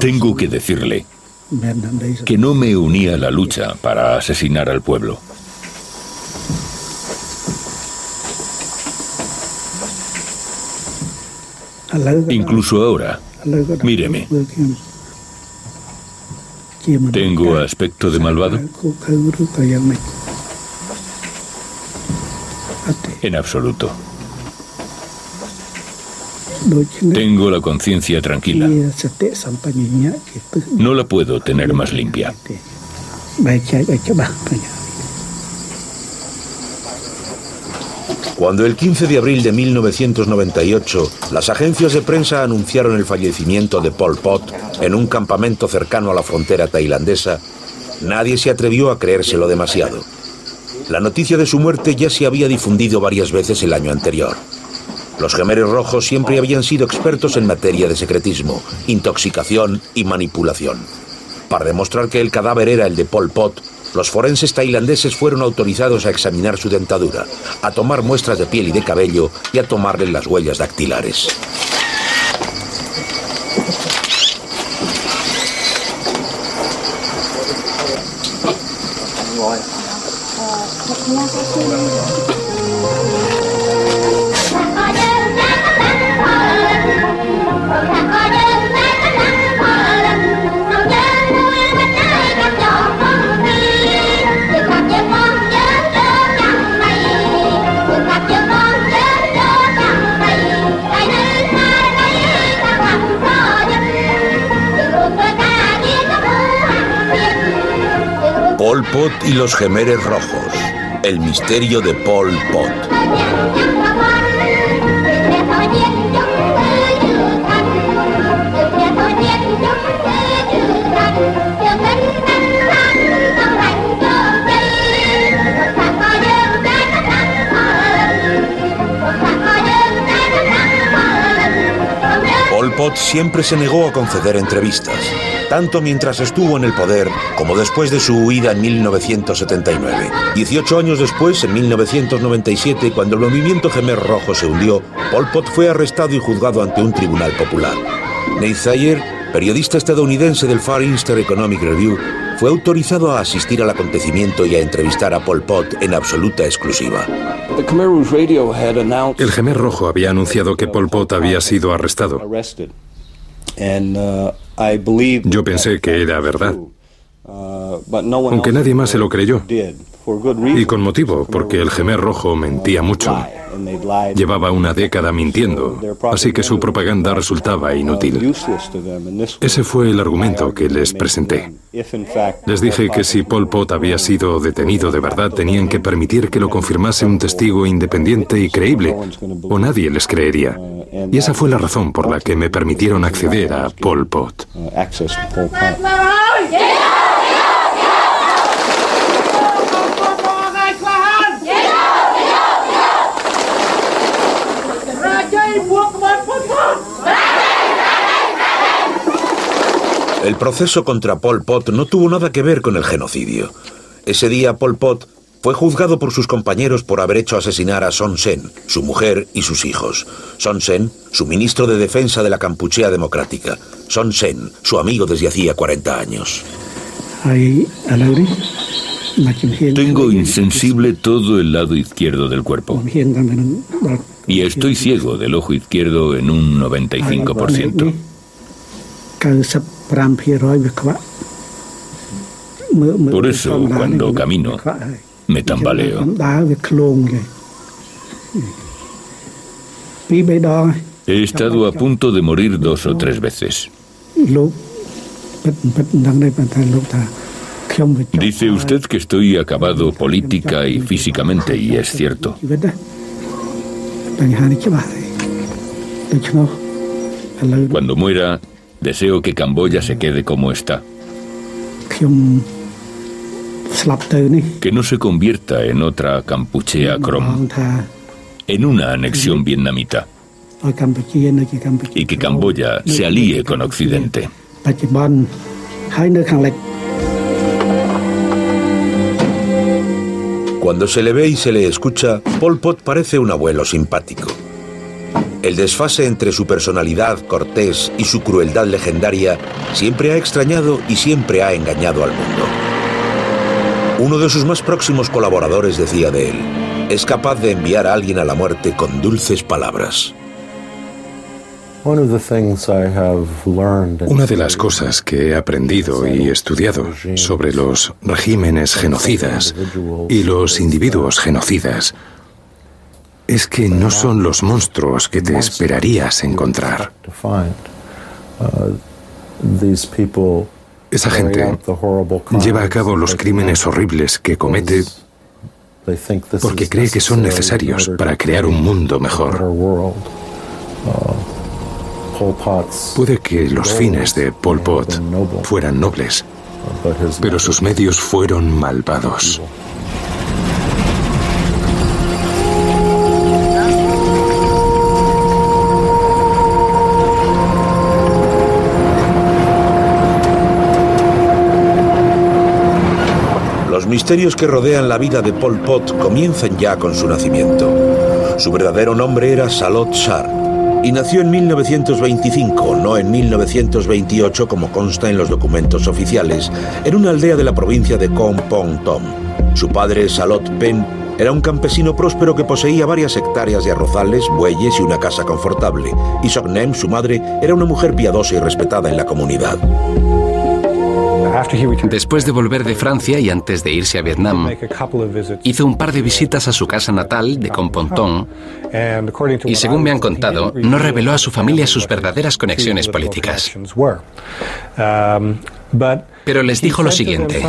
Tengo que decirle que no me uní a la lucha para asesinar al pueblo. Incluso ahora, míreme. ¿Tengo aspecto de malvado? En absoluto. Tengo la conciencia tranquila. No la puedo tener más limpia. Cuando el 15 de abril de 1998 las agencias de prensa anunciaron el fallecimiento de Pol Pot en un campamento cercano a la frontera tailandesa, nadie se atrevió a creérselo demasiado. La noticia de su muerte ya se había difundido varias veces el año anterior. Los gemeres rojos siempre habían sido expertos en materia de secretismo, intoxicación y manipulación. Para demostrar que el cadáver era el de Pol Pot, los forenses tailandeses fueron autorizados a examinar su dentadura, a tomar muestras de piel y de cabello y a tomarle las huellas dactilares. Pol Pot y los gemeres rojos. El misterio de Pol Pot. Pol Pot siempre se negó a conceder entrevistas, tanto mientras estuvo en el poder como después de su huida en 1979. 18 años después, en 1997, cuando el movimiento Gemer Rojo se hundió, Pol Pot fue arrestado y juzgado ante un tribunal popular. Nate Thayer, periodista estadounidense del Far Eastern Economic Review, fue autorizado a asistir al acontecimiento y a entrevistar a Pol Pot en absoluta exclusiva. El Gemer Rojo había anunciado que Pol Pot había sido arrestado. Yo pensé que era verdad, aunque nadie más se lo creyó. Y con motivo, porque el Gemer Rojo mentía mucho. Llevaba una década mintiendo, así que su propaganda resultaba inútil. Ese fue el argumento que les presenté. Les dije que si Pol Pot había sido detenido de verdad, tenían que permitir que lo confirmase un testigo independiente y creíble, o nadie les creería. Y esa fue la razón por la que me permitieron acceder a Pol Pot. El proceso contra Pol Pot no tuvo nada que ver con el genocidio. Ese día Pol Pot fue juzgado por sus compañeros por haber hecho asesinar a Son Sen, su mujer y sus hijos. Son Sen, su ministro de defensa de la Campuchea Democrática. Son Sen, su amigo desde hacía 40 años. Tengo insensible todo el lado izquierdo del cuerpo. Y estoy ciego del ojo izquierdo en un 95%. Por eso, cuando camino, me tambaleo. He estado a punto de morir dos o tres veces. Dice usted que estoy acabado política y físicamente, y es cierto. Cuando muera, deseo que Camboya se quede como está. Que no se convierta en otra Campuchea Krom, en una anexión vietnamita. Y que Camboya se alíe con Occidente. Cuando se le ve y se le escucha, Pol Pot parece un abuelo simpático. El desfase entre su personalidad cortés y su crueldad legendaria siempre ha extrañado y siempre ha engañado al mundo. Uno de sus más próximos colaboradores decía de él, es capaz de enviar a alguien a la muerte con dulces palabras. Una de las cosas que he aprendido y estudiado sobre los regímenes genocidas y los individuos genocidas es que no son los monstruos que te esperarías encontrar. Esa gente lleva a cabo los crímenes horribles que comete porque cree que son necesarios para crear un mundo mejor. Puede que los fines de Pol Pot fueran nobles, pero sus medios fueron malvados. Misterios que rodean la vida de Pol Pot comienzan ya con su nacimiento. Su verdadero nombre era Salot Shar y nació en 1925, no en 1928 como consta en los documentos oficiales, en una aldea de la provincia de Kompong Tom. Su padre, Salot Pen, era un campesino próspero que poseía varias hectáreas de arrozales, bueyes y una casa confortable, y Soknem, su madre, era una mujer piadosa y respetada en la comunidad. Después de volver de Francia y antes de irse a Vietnam, hizo un par de visitas a su casa natal de Compontón y según me han contado, no reveló a su familia sus verdaderas conexiones políticas. Pero les dijo lo siguiente,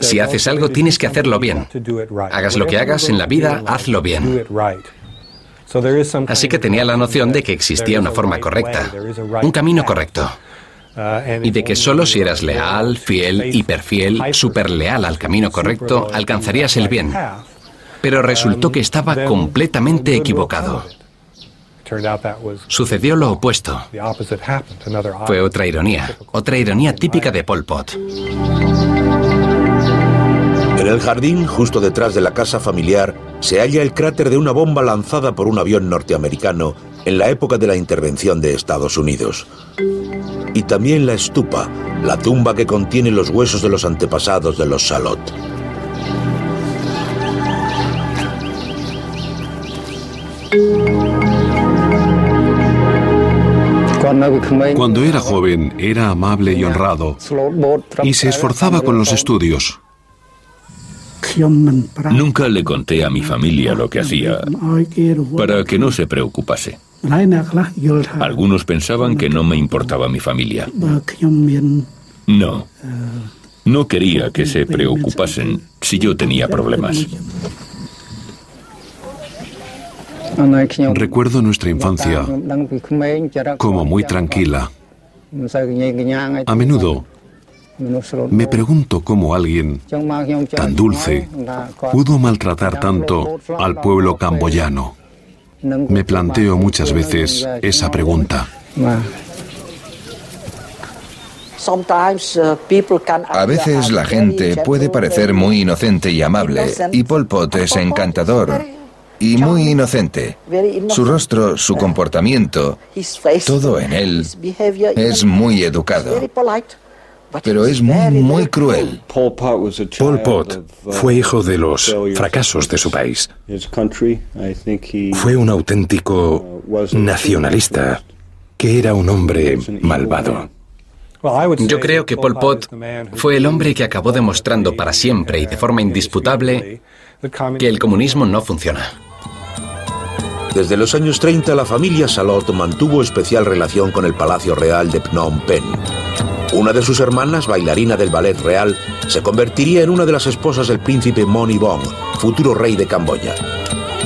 si haces algo tienes que hacerlo bien. Hagas lo que hagas en la vida, hazlo bien. Así que tenía la noción de que existía una forma correcta, un camino correcto y de que solo si eras leal, fiel, hiperfiel, leal al camino correcto, alcanzarías el bien. Pero resultó que estaba completamente equivocado. Sucedió lo opuesto. Fue otra ironía, otra ironía típica de Pol Pot. En el jardín, justo detrás de la casa familiar, se halla el cráter de una bomba lanzada por un avión norteamericano en la época de la intervención de Estados Unidos y también la estupa, la tumba que contiene los huesos de los antepasados de los Salot. Cuando era joven era amable y honrado y se esforzaba con los estudios. Nunca le conté a mi familia lo que hacía para que no se preocupase. Algunos pensaban que no me importaba mi familia. No. No quería que se preocupasen si yo tenía problemas. Recuerdo nuestra infancia como muy tranquila. A menudo me pregunto cómo alguien tan dulce pudo maltratar tanto al pueblo camboyano. Me planteo muchas veces esa pregunta. A veces la gente puede parecer muy inocente y amable, y Pol Pot es encantador y muy inocente. Su rostro, su comportamiento, todo en él es muy educado pero es muy, muy cruel. Pol Pot fue hijo de los fracasos de su país. Fue un auténtico nacionalista, que era un hombre malvado. Yo creo que Pol Pot fue el hombre que acabó demostrando para siempre y de forma indisputable que el comunismo no funciona. Desde los años 30 la familia Salot mantuvo especial relación con el Palacio Real de Phnom Penh. Una de sus hermanas, bailarina del ballet real, se convertiría en una de las esposas del príncipe Moni Bong, futuro rey de Camboya.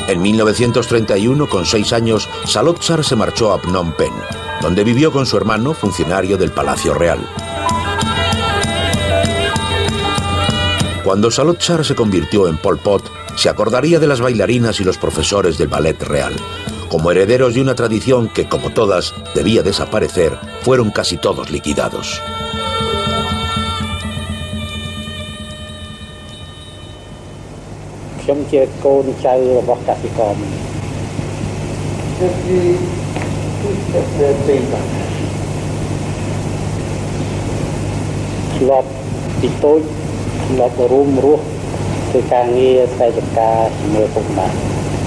En 1931, con seis años, Salotsar se marchó a Phnom Penh, donde vivió con su hermano, funcionario del Palacio Real. Cuando Salotsar se convirtió en Pol Pot, se acordaría de las bailarinas y los profesores del ballet real. Como herederos de una tradición que, como todas, debía desaparecer, fueron casi todos liquidados.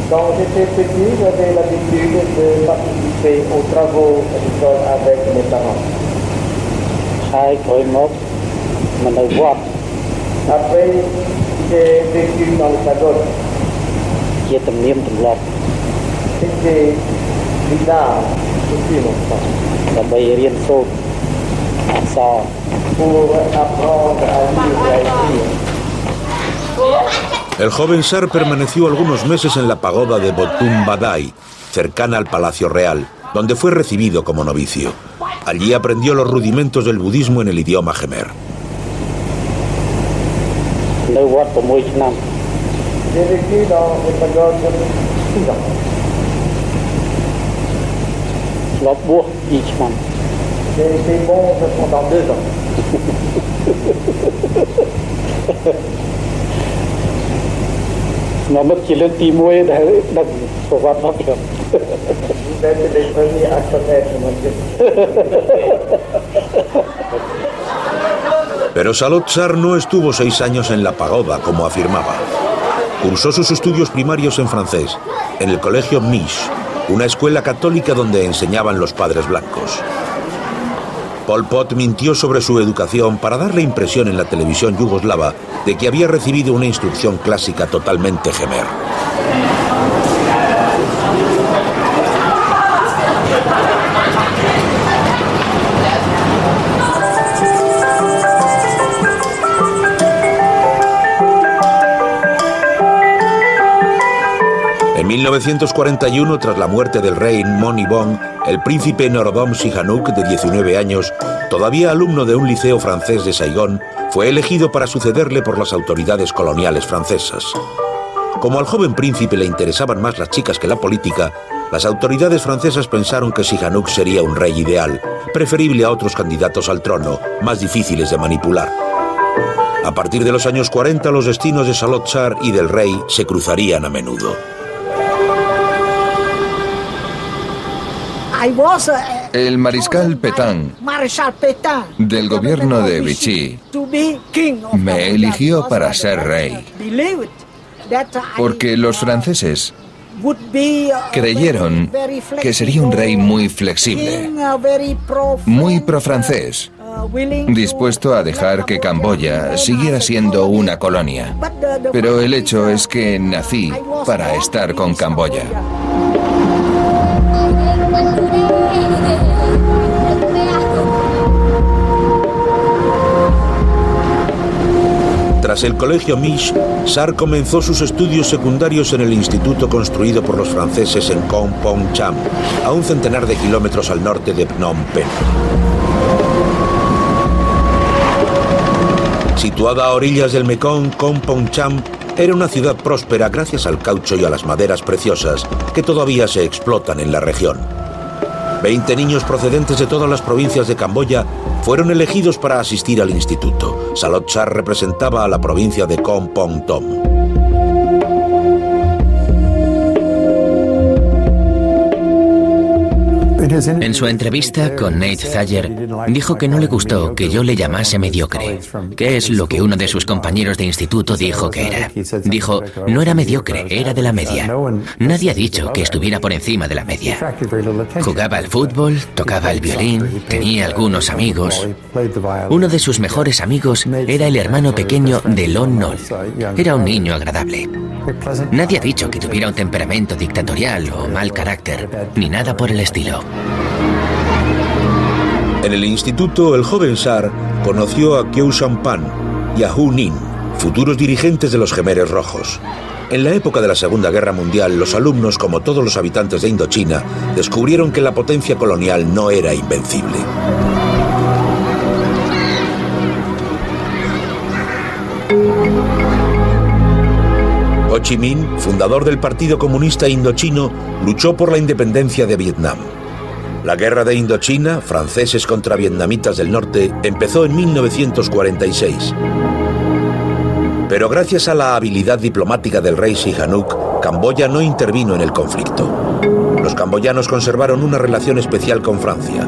Quand j'étais petit, j'avais l'habitude de participer aux travaux agricoles avec mes parents. Après, j'ai vécu dans le pagode. C'était bizarre depuis longtemps. Pour apprendre à lire et à écrire. El joven Sar permaneció algunos meses en la pagoda de Botum Badai, cercana al Palacio Real, donde fue recibido como novicio. Allí aprendió los rudimentos del budismo en el idioma gemer. Pero Salotzar no estuvo seis años en la pagoda, como afirmaba. Cursó sus estudios primarios en francés, en el colegio Mish, una escuela católica donde enseñaban los padres blancos. Pol Pot mintió sobre su educación para dar la impresión en la televisión yugoslava de que había recibido una instrucción clásica totalmente gemer. 1941, tras la muerte del rey Monibong, el príncipe Norodom Sihanouk, de 19 años, todavía alumno de un liceo francés de Saigón, fue elegido para sucederle por las autoridades coloniales francesas. Como al joven príncipe le interesaban más las chicas que la política, las autoridades francesas pensaron que Sihanouk sería un rey ideal, preferible a otros candidatos al trono, más difíciles de manipular. A partir de los años 40, los destinos de Salot y del rey se cruzarían a menudo. El mariscal Pétain del gobierno de Vichy. me eligió para ser rey. porque los franceses creyeron que sería un rey muy flexible, muy pro-francés, dispuesto a dejar que Camboya siguiera siendo una colonia. Pero el hecho es que nací para estar con Camboya. Tras el colegio Mish, Sar comenzó sus estudios secundarios en el instituto construido por los franceses en Kompong Cham, a un centenar de kilómetros al norte de Phnom Penh. Situada a orillas del Mekong, Kompong Cham era una ciudad próspera gracias al caucho y a las maderas preciosas que todavía se explotan en la región. Veinte niños procedentes de todas las provincias de Camboya fueron elegidos para asistir al instituto. Salot Char representaba a la provincia de Kompong Tom. En su entrevista con Nate Thayer, dijo que no le gustó que yo le llamase mediocre, que es lo que uno de sus compañeros de instituto dijo que era. Dijo, no era mediocre, era de la media. Nadie ha dicho que estuviera por encima de la media. Jugaba al fútbol, tocaba el violín, tenía algunos amigos. Uno de sus mejores amigos era el hermano pequeño de Lon Nol. Era un niño agradable. Nadie ha dicho que tuviera un temperamento dictatorial o mal carácter, ni nada por el estilo. En el instituto, el joven Sar conoció a Kyo Pan y a Hu Nin, futuros dirigentes de los Gemeres Rojos. En la época de la Segunda Guerra Mundial, los alumnos, como todos los habitantes de Indochina, descubrieron que la potencia colonial no era invencible. Ho Chi Minh, fundador del Partido Comunista Indochino, luchó por la independencia de Vietnam. La guerra de Indochina, franceses contra vietnamitas del norte, empezó en 1946. Pero gracias a la habilidad diplomática del rey Sihanouk, Camboya no intervino en el conflicto. Los camboyanos conservaron una relación especial con Francia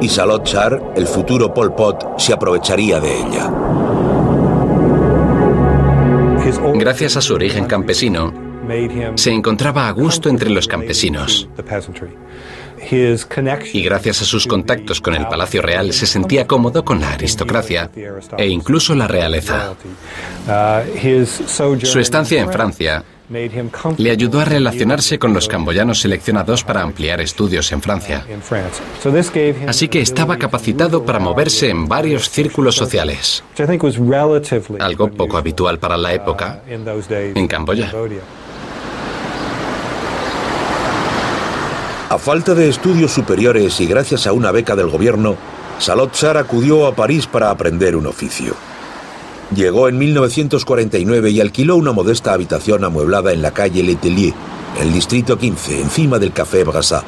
y Salot Char, el futuro Pol Pot, se aprovecharía de ella. Gracias a su origen campesino, se encontraba a gusto entre los campesinos. Y gracias a sus contactos con el Palacio Real se sentía cómodo con la aristocracia e incluso la realeza. Su estancia en Francia le ayudó a relacionarse con los camboyanos seleccionados para ampliar estudios en Francia. Así que estaba capacitado para moverse en varios círculos sociales, algo poco habitual para la época en Camboya. A falta de estudios superiores y gracias a una beca del gobierno, Salot Sar acudió a París para aprender un oficio. Llegó en 1949 y alquiló una modesta habitación amueblada en la calle Letelier, en el distrito 15, encima del Café Brassat.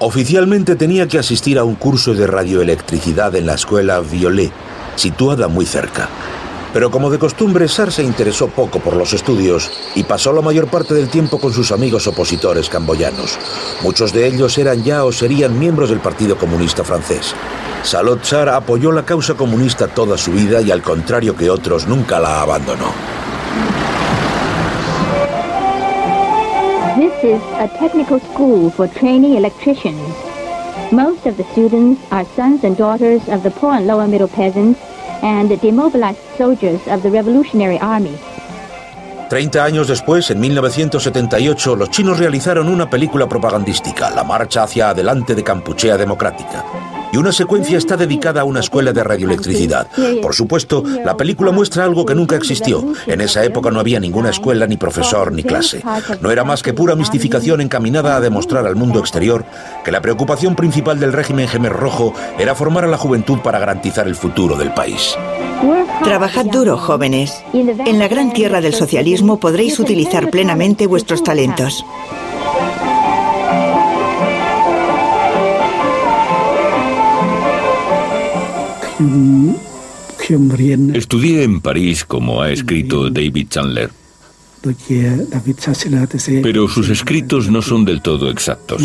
Oficialmente tenía que asistir a un curso de radioelectricidad en la escuela Violet, situada muy cerca. Pero como de costumbre, Sar se interesó poco por los estudios y pasó la mayor parte del tiempo con sus amigos opositores camboyanos. Muchos de ellos eran ya o serían miembros del Partido Comunista francés. Salot Sar apoyó la causa comunista toda su vida y al contrario que otros nunca la abandonó. This is a technical school for trainee electricians. Most of the students are sons and daughters of the poor and lower middle peasants and demobilized soldiers of the Revolutionary Army. Treinta años después, en 1978, los chinos realizaron una película propagandística, La Marcha hacia Adelante de Campuchea Democrática y una secuencia está dedicada a una escuela de radioelectricidad. Por supuesto, la película muestra algo que nunca existió. En esa época no había ninguna escuela, ni profesor, ni clase. No era más que pura mistificación encaminada a demostrar al mundo exterior que la preocupación principal del régimen Gemer Rojo era formar a la juventud para garantizar el futuro del país. Trabajad duro, jóvenes. En la gran tierra del socialismo podréis utilizar plenamente vuestros talentos. Estudié en París como ha escrito David Chandler. Pero sus escritos no son del todo exactos.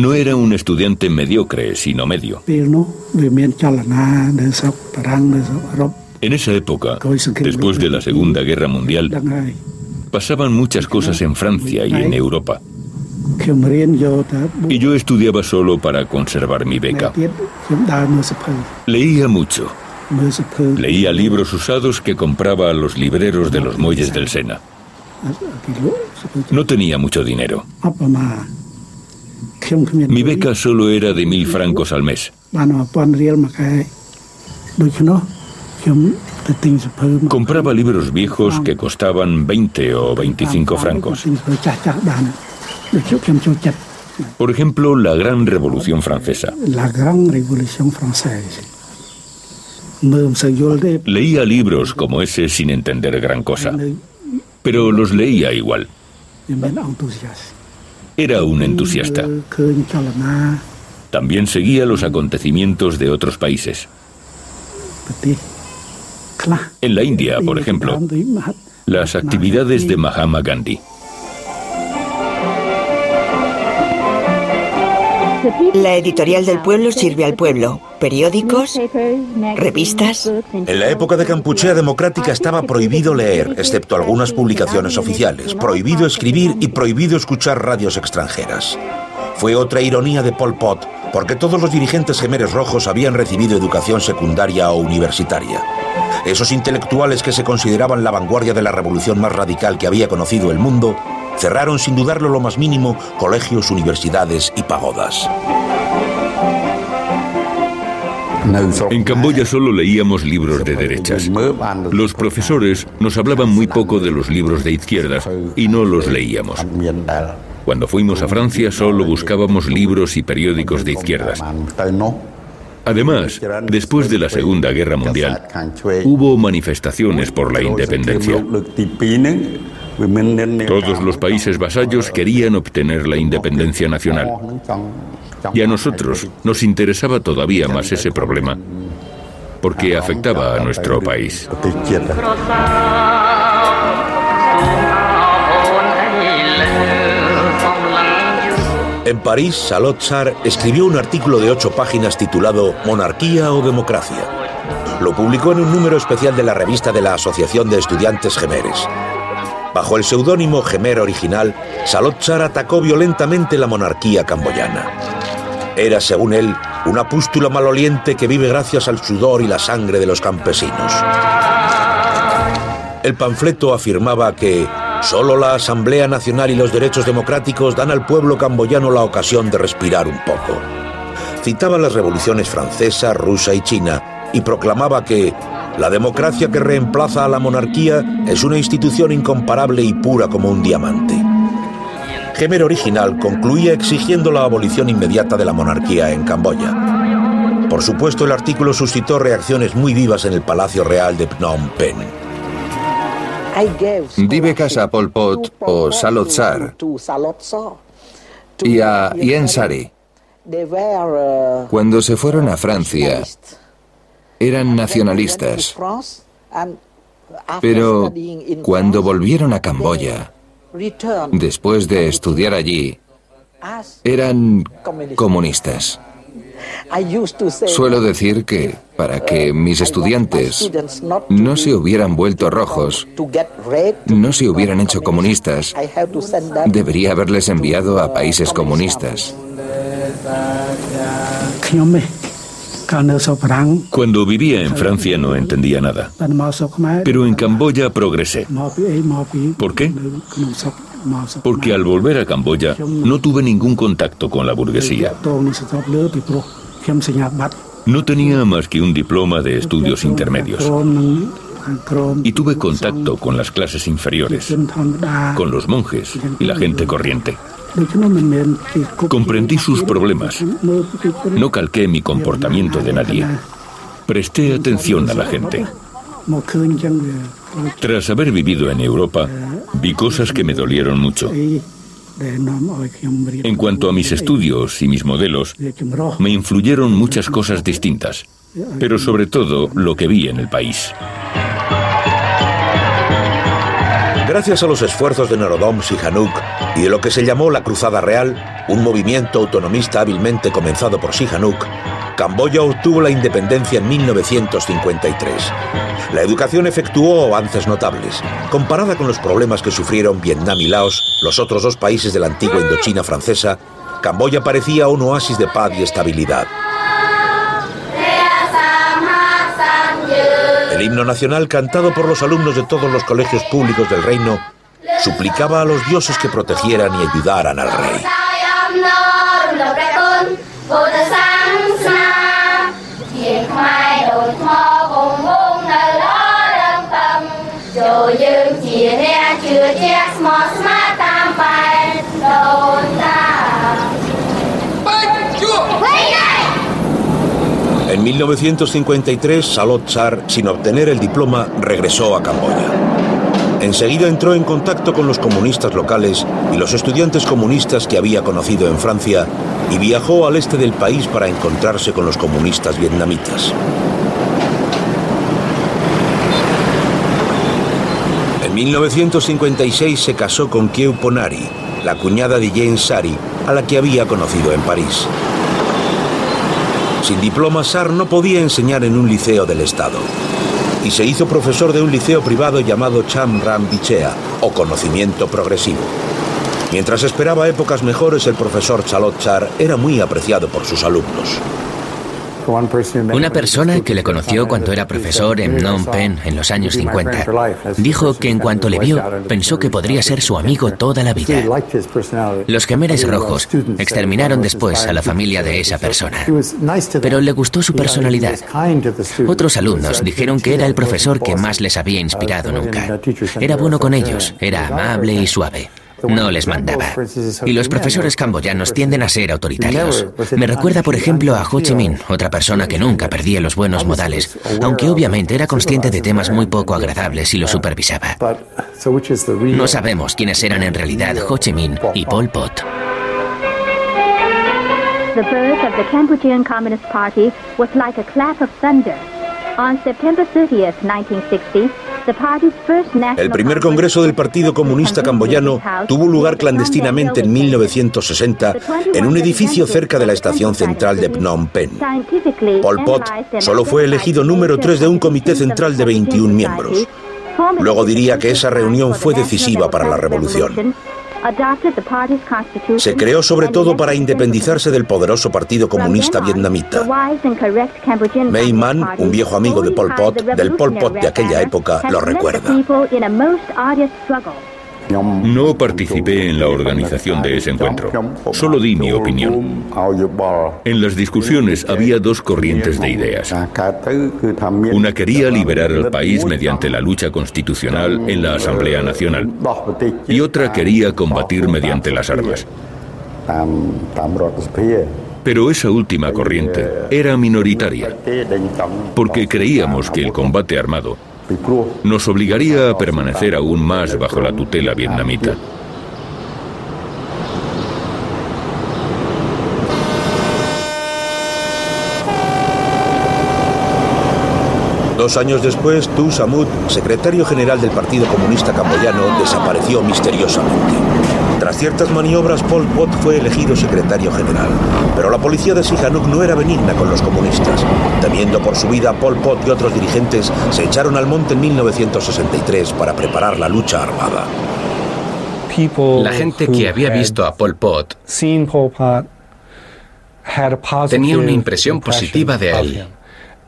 No era un estudiante mediocre, sino medio. En esa época, después de la Segunda Guerra Mundial, pasaban muchas cosas en Francia y en Europa. Y yo estudiaba solo para conservar mi beca. Leía mucho. Leía libros usados que compraba a los libreros de los muelles del Sena. No tenía mucho dinero. Mi beca solo era de mil francos al mes. Compraba libros viejos que costaban 20 o 25 francos. Por ejemplo, la Gran Revolución Francesa. La Gran Revolución Francesa. Leía libros como ese sin entender gran cosa, pero los leía igual. Era un entusiasta. También seguía los acontecimientos de otros países. En la India, por ejemplo, las actividades de Mahatma Gandhi. La editorial del pueblo sirve al pueblo. Periódicos, revistas. En la época de Campuchea Democrática estaba prohibido leer, excepto algunas publicaciones oficiales, prohibido escribir y prohibido escuchar radios extranjeras. Fue otra ironía de Pol Pot, porque todos los dirigentes gemeres rojos habían recibido educación secundaria o universitaria. Esos intelectuales que se consideraban la vanguardia de la revolución más radical que había conocido el mundo, cerraron sin dudarlo lo más mínimo colegios, universidades y pagodas. En Camboya solo leíamos libros de derechas. Los profesores nos hablaban muy poco de los libros de izquierdas y no los leíamos. Cuando fuimos a Francia solo buscábamos libros y periódicos de izquierdas. Además, después de la Segunda Guerra Mundial, hubo manifestaciones por la independencia. Todos los países vasallos querían obtener la independencia nacional. Y a nosotros nos interesaba todavía más ese problema, porque afectaba a nuestro país. En París, Salotzar escribió un artículo de ocho páginas titulado Monarquía o Democracia. Lo publicó en un número especial de la revista de la Asociación de Estudiantes Gemeres. Bajo el seudónimo Gemer original, Salot Sar atacó violentamente la monarquía camboyana. Era, según él, una pústula maloliente que vive gracias al sudor y la sangre de los campesinos. El panfleto afirmaba que solo la Asamblea Nacional y los derechos democráticos dan al pueblo camboyano la ocasión de respirar un poco. Citaba las revoluciones francesa, rusa y china y proclamaba que la democracia que reemplaza a la monarquía es una institución incomparable y pura como un diamante. Gemer original concluía exigiendo la abolición inmediata de la monarquía en Camboya. Por supuesto, el artículo suscitó reacciones muy vivas en el Palacio Real de Phnom Penh. Di becas a Pol Pot o Salot Sar y a Yen Sari. Cuando se fueron a Francia, eran nacionalistas. Pero cuando volvieron a Camboya, después de estudiar allí, eran comunistas. Suelo decir que para que mis estudiantes no se hubieran vuelto rojos, no se hubieran hecho comunistas, debería haberles enviado a países comunistas. Cuando vivía en Francia no entendía nada, pero en Camboya progresé. ¿Por qué? Porque al volver a Camboya no tuve ningún contacto con la burguesía. No tenía más que un diploma de estudios intermedios. Y tuve contacto con las clases inferiores, con los monjes y la gente corriente. Comprendí sus problemas. No calqué mi comportamiento de nadie. Presté atención a la gente. Tras haber vivido en Europa, vi cosas que me dolieron mucho. En cuanto a mis estudios y mis modelos, me influyeron muchas cosas distintas, pero sobre todo lo que vi en el país. Gracias a los esfuerzos de Norodom Sihanouk y de lo que se llamó la Cruzada Real, un movimiento autonomista hábilmente comenzado por Sihanouk, Camboya obtuvo la independencia en 1953. La educación efectuó avances notables. Comparada con los problemas que sufrieron Vietnam y Laos, los otros dos países de la antigua Indochina francesa, Camboya parecía un oasis de paz y estabilidad. Himno nacional, cantado por los alumnos de todos los colegios públicos del reino, suplicaba a los dioses que protegieran y ayudaran al rey. En 1953, Salot Sar, sin obtener el diploma, regresó a Camboya. Enseguida entró en contacto con los comunistas locales y los estudiantes comunistas que había conocido en Francia y viajó al este del país para encontrarse con los comunistas vietnamitas. En 1956 se casó con Kieu Ponari, la cuñada de Jane Sari, a la que había conocido en París. Sin diploma, Sar no podía enseñar en un liceo del Estado y se hizo profesor de un liceo privado llamado Cham Ram Bichea, o conocimiento progresivo. Mientras esperaba épocas mejores, el profesor Chalot Char era muy apreciado por sus alumnos. Una persona que le conoció cuando era profesor en Phnom Penh en los años 50 dijo que en cuanto le vio pensó que podría ser su amigo toda la vida. Los gemeres rojos exterminaron después a la familia de esa persona, pero le gustó su personalidad. Otros alumnos dijeron que era el profesor que más les había inspirado nunca. Era bueno con ellos, era amable y suave no les mandaba. Y los profesores camboyanos tienden a ser autoritarios. Me recuerda, por ejemplo, a Ho Chi Minh, otra persona que nunca perdía los buenos modales, aunque obviamente era consciente de temas muy poco agradables y lo supervisaba. No sabemos quiénes eran en realidad Ho Chi Minh y Pol Pot. The birth of the Cambodian Communist Party was like a clap of thunder. On September 30th, 1960, El primer congreso del Partido Comunista Camboyano tuvo lugar clandestinamente en 1960 en un edificio cerca de la estación central de Phnom Penh. Pol Pot solo fue elegido número 3 de un comité central de 21 miembros. Luego diría que esa reunión fue decisiva para la revolución. Se creó sobre todo para independizarse del poderoso Partido Comunista Vietnamita. May Man, un viejo amigo de Pol Pot, del Pol Pot de aquella época, lo recuerda. No participé en la organización de ese encuentro, solo di mi opinión. En las discusiones había dos corrientes de ideas. Una quería liberar al país mediante la lucha constitucional en la Asamblea Nacional y otra quería combatir mediante las armas. Pero esa última corriente era minoritaria, porque creíamos que el combate armado nos obligaría a permanecer aún más bajo la tutela vietnamita. Dos años después, Tu Samut, secretario general del Partido Comunista Camboyano, desapareció misteriosamente. Tras ciertas maniobras, Pol Pot fue elegido secretario general. Pero la policía de Sihanouk no era benigna con los comunistas. Temiendo por su vida, Pol Pot y otros dirigentes se echaron al monte en 1963 para preparar la lucha armada. La gente que había visto a Pol Pot tenía una impresión positiva de él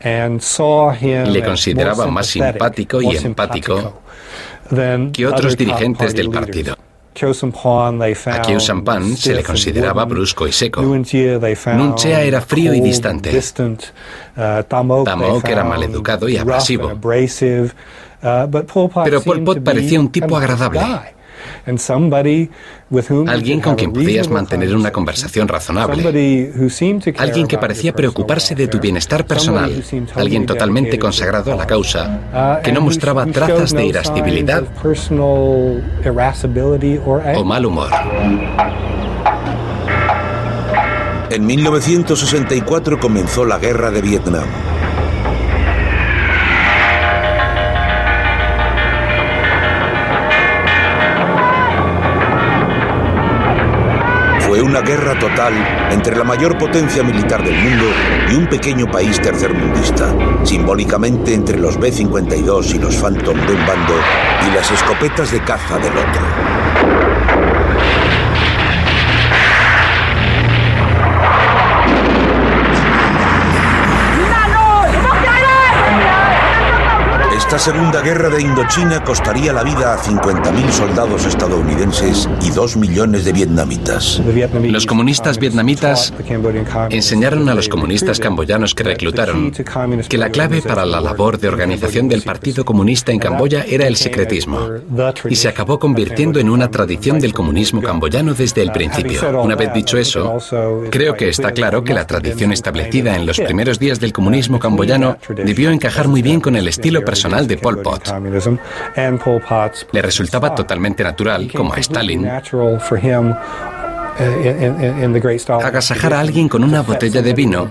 y le consideraba más simpático y empático que otros dirigentes del partido. A Khieu Sampan se le consideraba brusco y seco. Nunchea era frío y distante. Uh, Tamok era maleducado y abrasivo. Uh, Pero Pol Pot parecía un tipo agradable. Alguien con quien podías mantener una conversación razonable. Alguien que parecía preocuparse de tu bienestar personal. Alguien totalmente consagrado a la causa, uh, que no mostraba trazas de irascibilidad o mal humor. En 1964 comenzó la guerra de Vietnam. Fue una guerra total entre la mayor potencia militar del mundo y un pequeño país tercermundista, simbólicamente entre los B-52 y los Phantom de un bando y las escopetas de caza del otro. Esta segunda guerra de Indochina costaría la vida a 50.000 soldados estadounidenses y 2 millones de vietnamitas. Los comunistas vietnamitas enseñaron a los comunistas camboyanos que reclutaron que la clave para la labor de organización del Partido Comunista en Camboya era el secretismo y se acabó convirtiendo en una tradición del comunismo camboyano desde el principio. Una vez dicho eso, creo que está claro que la tradición establecida en los primeros días del comunismo camboyano debió encajar muy bien con el estilo personal de Pol Pot. Le resultaba totalmente natural, como a Stalin, agasajar a alguien con una botella de vino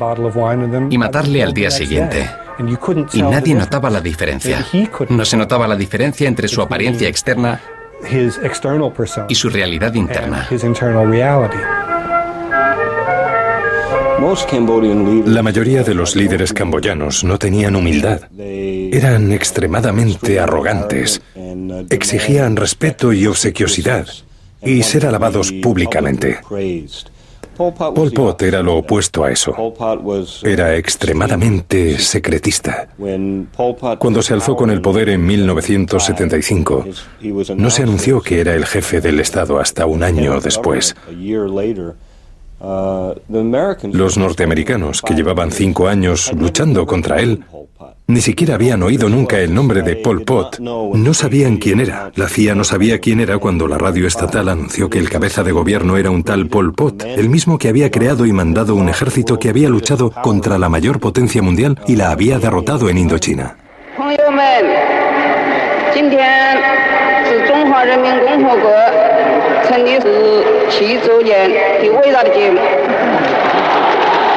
y matarle al día siguiente. Y nadie notaba la diferencia. No se notaba la diferencia entre su apariencia externa y su realidad interna. La mayoría de los líderes camboyanos no tenían humildad. Eran extremadamente arrogantes. Exigían respeto y obsequiosidad y ser alabados públicamente. Pol Pot era lo opuesto a eso. Era extremadamente secretista. Cuando se alzó con el poder en 1975, no se anunció que era el jefe del Estado hasta un año después. Los norteamericanos, que llevaban cinco años luchando contra él, ni siquiera habían oído nunca el nombre de Pol Pot. No sabían quién era. La CIA no sabía quién era cuando la radio estatal anunció que el cabeza de gobierno era un tal Pol Pot, el mismo que había creado y mandado un ejército que había luchado contra la mayor potencia mundial y la había derrotado en Indochina.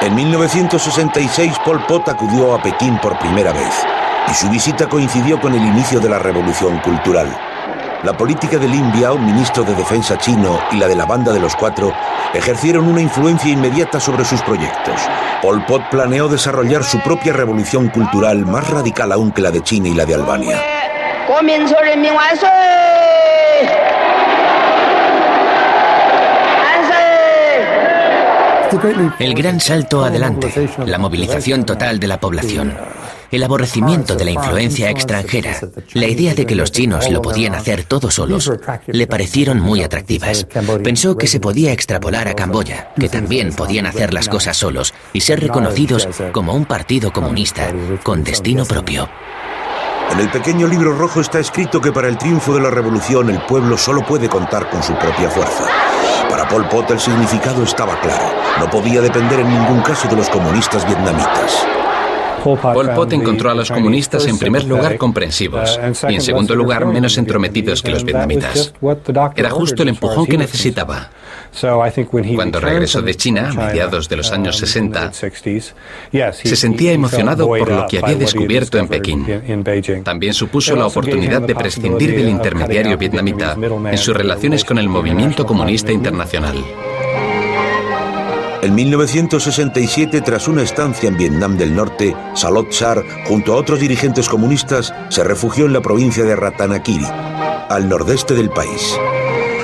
En 1966 Pol Pot acudió a Pekín por primera vez. y su visita coincidió con el inicio de la revolución cultural. La política de Lin Biao, ministro de Defensa chino, y la de la Banda de los Cuatro ejercieron una influencia inmediata sobre sus proyectos. Pol Pot planeó desarrollar su propia revolución cultural más radical aún que la de China y la de Albania. El gran salto adelante, la movilización total de la población, el aborrecimiento de la influencia extranjera, la idea de que los chinos lo podían hacer todos solos, le parecieron muy atractivas. Pensó que se podía extrapolar a Camboya, que también podían hacer las cosas solos y ser reconocidos como un partido comunista con destino propio. En el pequeño libro rojo está escrito que para el triunfo de la revolución el pueblo solo puede contar con su propia fuerza. Para Pol Pot el significado estaba claro. No podía depender en ningún caso de los comunistas vietnamitas. Pol Pot encontró a los comunistas en primer lugar comprensivos y en segundo lugar menos entrometidos que los vietnamitas. Era justo el empujón que necesitaba. Cuando regresó de China, a mediados de los años 60, se sentía emocionado por lo que había descubierto en Pekín. También supuso la oportunidad de prescindir del intermediario vietnamita en sus relaciones con el movimiento comunista internacional. En 1967, tras una estancia en Vietnam del Norte, Salot Char, junto a otros dirigentes comunistas, se refugió en la provincia de Ratanakiri, al nordeste del país.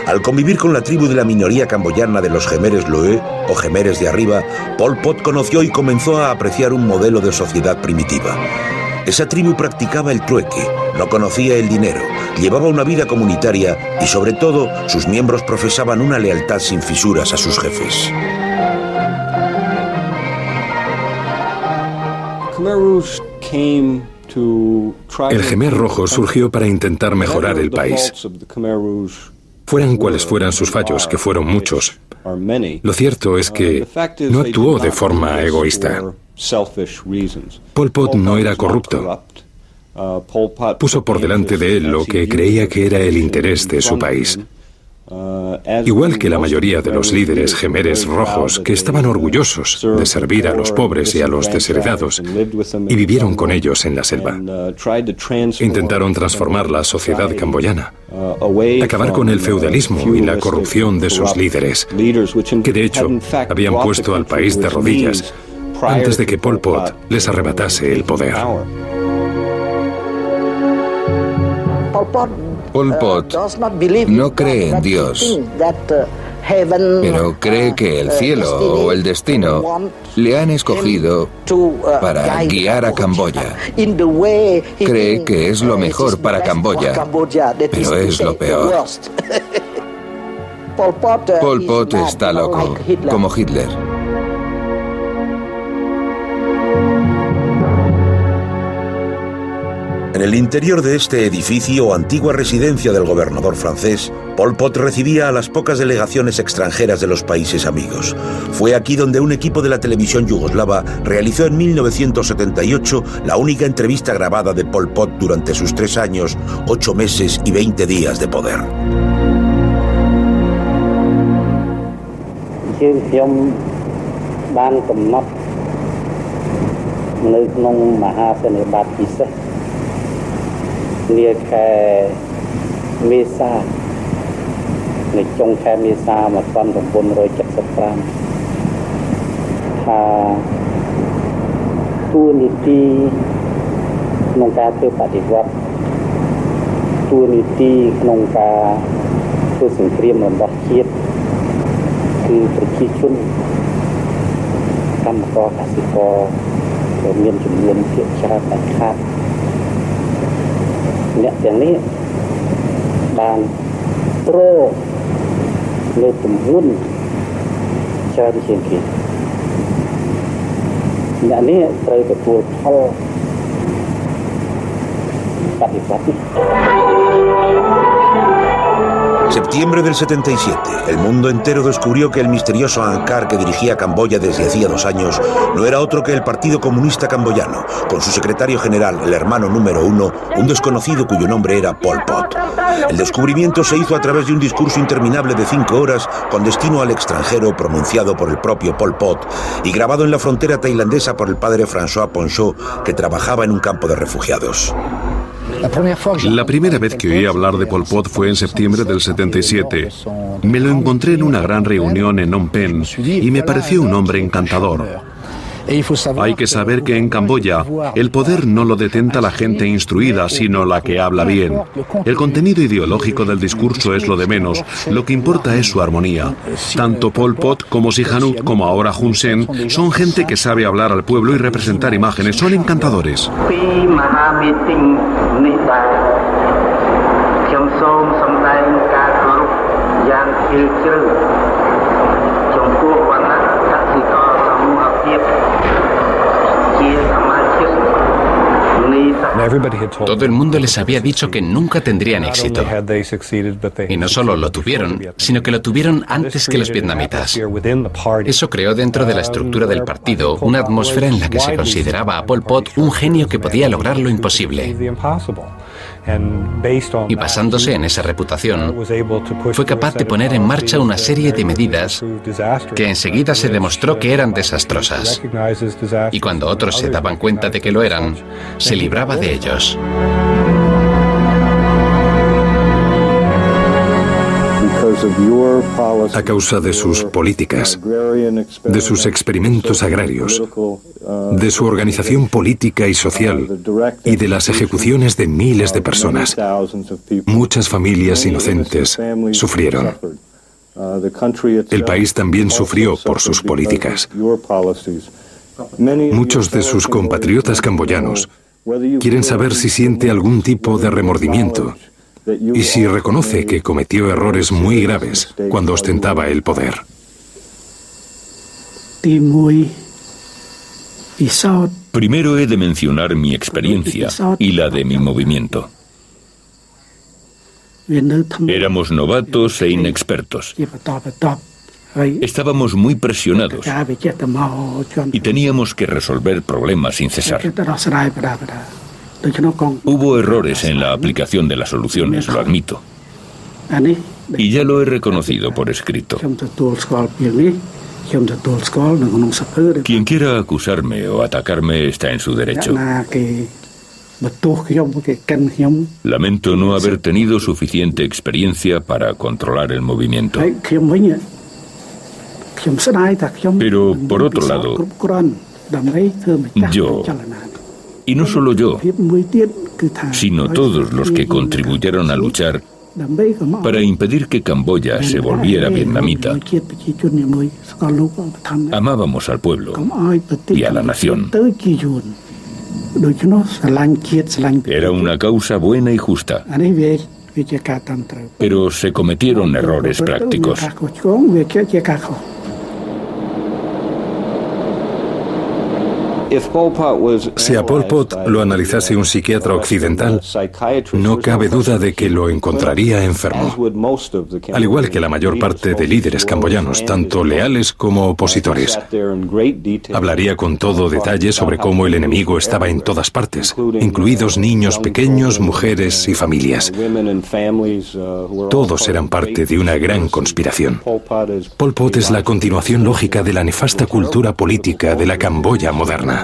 Al convivir con la tribu de la minoría camboyana de los Gemeres Loe, o Gemeres de Arriba, Pol Pot conoció y comenzó a apreciar un modelo de sociedad primitiva. Esa tribu practicaba el trueque, no conocía el dinero, llevaba una vida comunitaria y sobre todo sus miembros profesaban una lealtad sin fisuras a sus jefes. El Gemer Rojo surgió para intentar mejorar el país. Fueran cuales fueran sus fallos, que fueron muchos, lo cierto es que no actuó de forma egoísta. Pol Pot no era corrupto. Puso por delante de él lo que creía que era el interés de su país. Igual que la mayoría de los líderes gemeres rojos que estaban orgullosos de servir a los pobres y a los desheredados y vivieron con ellos en la selva. Intentaron transformar la sociedad camboyana, acabar con el feudalismo y la corrupción de sus líderes, que de hecho habían puesto al país de rodillas antes de que Pol Pot les arrebatase el poder. Pol Pot no cree en Dios, pero cree que el cielo o el destino le han escogido para guiar a Camboya. Cree que es lo mejor para Camboya, pero es lo peor. Pol Pot está loco, como Hitler. En el interior de este edificio, antigua residencia del gobernador francés, Pol Pot recibía a las pocas delegaciones extranjeras de los países amigos. Fue aquí donde un equipo de la televisión yugoslava realizó en 1978 la única entrevista grabada de Pol Pot durante sus tres años, ocho meses y veinte días de poder. Lia ខែមេសានៅចុងខែមេសា1975ថាទួលនីតិក្នុងការធ្វើបដិវត្តទួលនីតិក្នុងការធ្វើសង្គ្រាមរបស់ជាតិគឺប្រជាជនកម្មករកសិករមានចំនួនភាគច្រើនដាច់ខាត អ្នកទាំងនេះបានប្រលើទំហំច្រើនជាងគេអ្នកនេះត្រូវទទួលផលបដិបត្តិ Septiembre del 77. El mundo entero descubrió que el misterioso Ankar que dirigía Camboya desde hacía dos años no era otro que el Partido Comunista Camboyano, con su secretario general, el hermano número uno, un desconocido cuyo nombre era Pol Pot. El descubrimiento se hizo a través de un discurso interminable de cinco horas con destino al extranjero pronunciado por el propio Pol Pot y grabado en la frontera tailandesa por el padre François Ponchot, que trabajaba en un campo de refugiados. La primera vez que oí hablar de Pol Pot fue en septiembre del 77. Me lo encontré en una gran reunión en Phnom Penh y me pareció un hombre encantador. Hay que saber que en Camboya el poder no lo detenta la gente instruida, sino la que habla bien. El contenido ideológico del discurso es lo de menos, lo que importa es su armonía. Tanto Pol Pot como Sihanouk como ahora Hun Sen son gente que sabe hablar al pueblo y representar imágenes, son encantadores. Todo el mundo les había dicho que nunca tendrían éxito. Y no solo lo tuvieron, sino que lo tuvieron antes que los vietnamitas. Eso creó dentro de la estructura del partido una atmósfera en la que se consideraba a Pol Pot un genio que podía lograr lo imposible. Y basándose en esa reputación, fue capaz de poner en marcha una serie de medidas que enseguida se demostró que eran desastrosas. Y cuando otros se daban cuenta de que lo eran, se libraba de ellos. A causa de sus políticas, de sus experimentos agrarios, de su organización política y social y de las ejecuciones de miles de personas, muchas familias inocentes sufrieron. El país también sufrió por sus políticas. Muchos de sus compatriotas camboyanos quieren saber si siente algún tipo de remordimiento y si reconoce que cometió errores muy graves cuando ostentaba el poder. Primero he de mencionar mi experiencia y la de mi movimiento. Éramos novatos e inexpertos. Estábamos muy presionados y teníamos que resolver problemas sin cesar. Hubo errores en la aplicación de las soluciones, lo admito. Y ya lo he reconocido por escrito. Quien quiera acusarme o atacarme está en su derecho. Lamento no haber tenido suficiente experiencia para controlar el movimiento. Pero, por otro lado, yo y no solo yo, sino todos los que contribuyeron a luchar para impedir que Camboya se volviera vietnamita. Amábamos al pueblo y a la nación. Era una causa buena y justa. Pero se cometieron errores prácticos. Si a Pol Pot lo analizase un psiquiatra occidental, no cabe duda de que lo encontraría enfermo, al igual que la mayor parte de líderes camboyanos, tanto leales como opositores. Hablaría con todo detalle sobre cómo el enemigo estaba en todas partes, incluidos niños pequeños, mujeres y familias. Todos eran parte de una gran conspiración. Pol Pot es la continuación lógica de la nefasta cultura política de la Camboya moderna.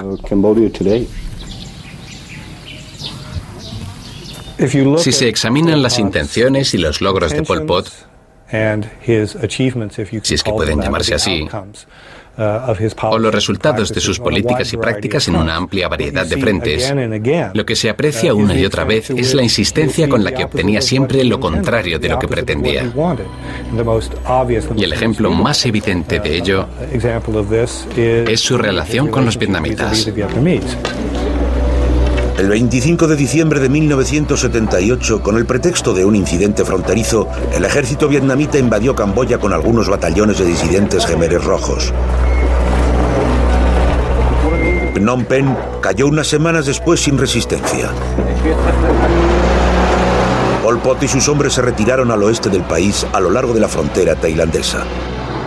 Si se examinan las intenciones y los logros de Pol Pot, si es que pueden llamarse así, o los resultados de sus políticas y prácticas en una amplia variedad de frentes, lo que se aprecia una y otra vez es la insistencia con la que obtenía siempre lo contrario de lo que pretendía. Y el ejemplo más evidente de ello es su relación con los vietnamitas. El 25 de diciembre de 1978, con el pretexto de un incidente fronterizo, el ejército vietnamita invadió Camboya con algunos batallones de disidentes gemeres rojos. Phnom Penh cayó unas semanas después sin resistencia. Pol Pot y sus hombres se retiraron al oeste del país a lo largo de la frontera tailandesa.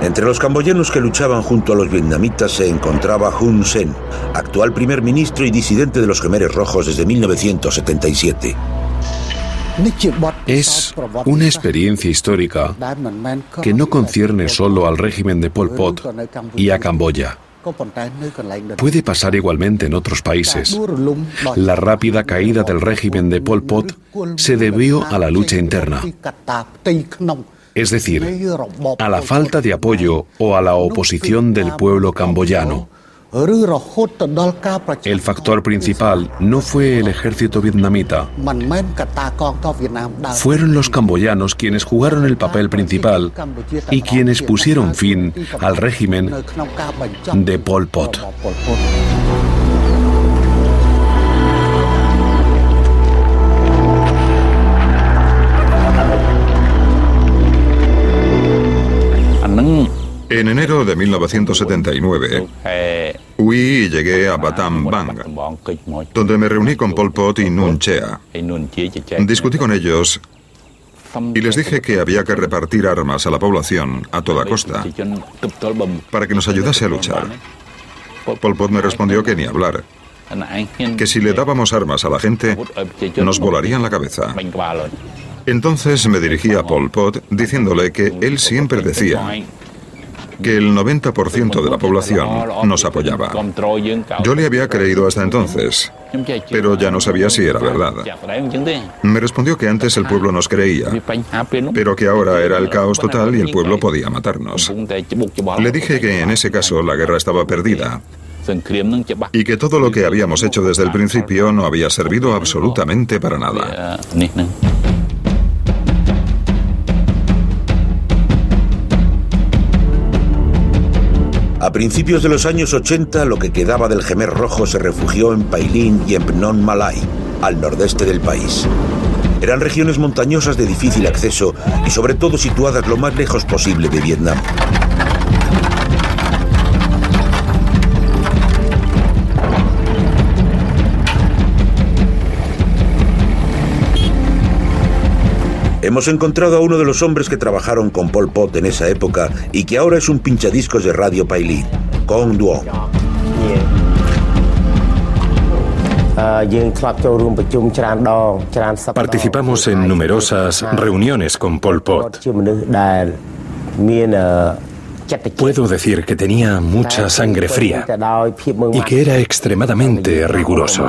Entre los camboyanos que luchaban junto a los vietnamitas se encontraba Hun Sen, actual primer ministro y disidente de los Gemeres Rojos desde 1977. Es una experiencia histórica que no concierne solo al régimen de Pol Pot y a Camboya. Puede pasar igualmente en otros países. La rápida caída del régimen de Pol Pot se debió a la lucha interna. Es decir, a la falta de apoyo o a la oposición del pueblo camboyano. El factor principal no fue el ejército vietnamita. Fueron los camboyanos quienes jugaron el papel principal y quienes pusieron fin al régimen de Pol Pot. En enero de 1979, huí y llegué a Batam Bang, donde me reuní con Pol Pot y Nun Chea. Discutí con ellos y les dije que había que repartir armas a la población a toda costa para que nos ayudase a luchar. Pol Pot me respondió que ni hablar, que si le dábamos armas a la gente, nos volarían la cabeza. Entonces me dirigí a Pol Pot diciéndole que él siempre decía que el 90% de la población nos apoyaba. Yo le había creído hasta entonces, pero ya no sabía si era verdad. Me respondió que antes el pueblo nos creía, pero que ahora era el caos total y el pueblo podía matarnos. Le dije que en ese caso la guerra estaba perdida y que todo lo que habíamos hecho desde el principio no había servido absolutamente para nada. A principios de los años 80, lo que quedaba del Gemer Rojo se refugió en Pailín y en Phnom Malay, al nordeste del país. Eran regiones montañosas de difícil acceso y sobre todo situadas lo más lejos posible de Vietnam. Hemos encontrado a uno de los hombres que trabajaron con Pol Pot en esa época y que ahora es un pinchadiscos de Radio Pailín, Kong Duong. Participamos en numerosas reuniones con Pol Pot. Puedo decir que tenía mucha sangre fría y que era extremadamente riguroso.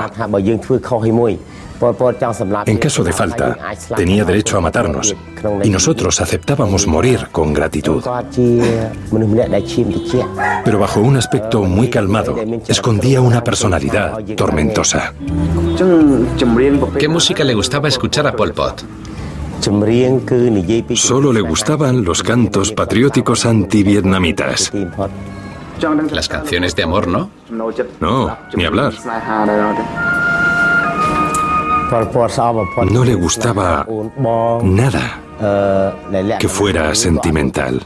En caso de falta, tenía derecho a matarnos y nosotros aceptábamos morir con gratitud. Pero bajo un aspecto muy calmado, escondía una personalidad tormentosa. ¿Qué música le gustaba escuchar a Pol Pot? Solo le gustaban los cantos patrióticos antivietnamitas. Las canciones de amor, ¿no? No, ni hablar. No le gustaba nada que fuera sentimental.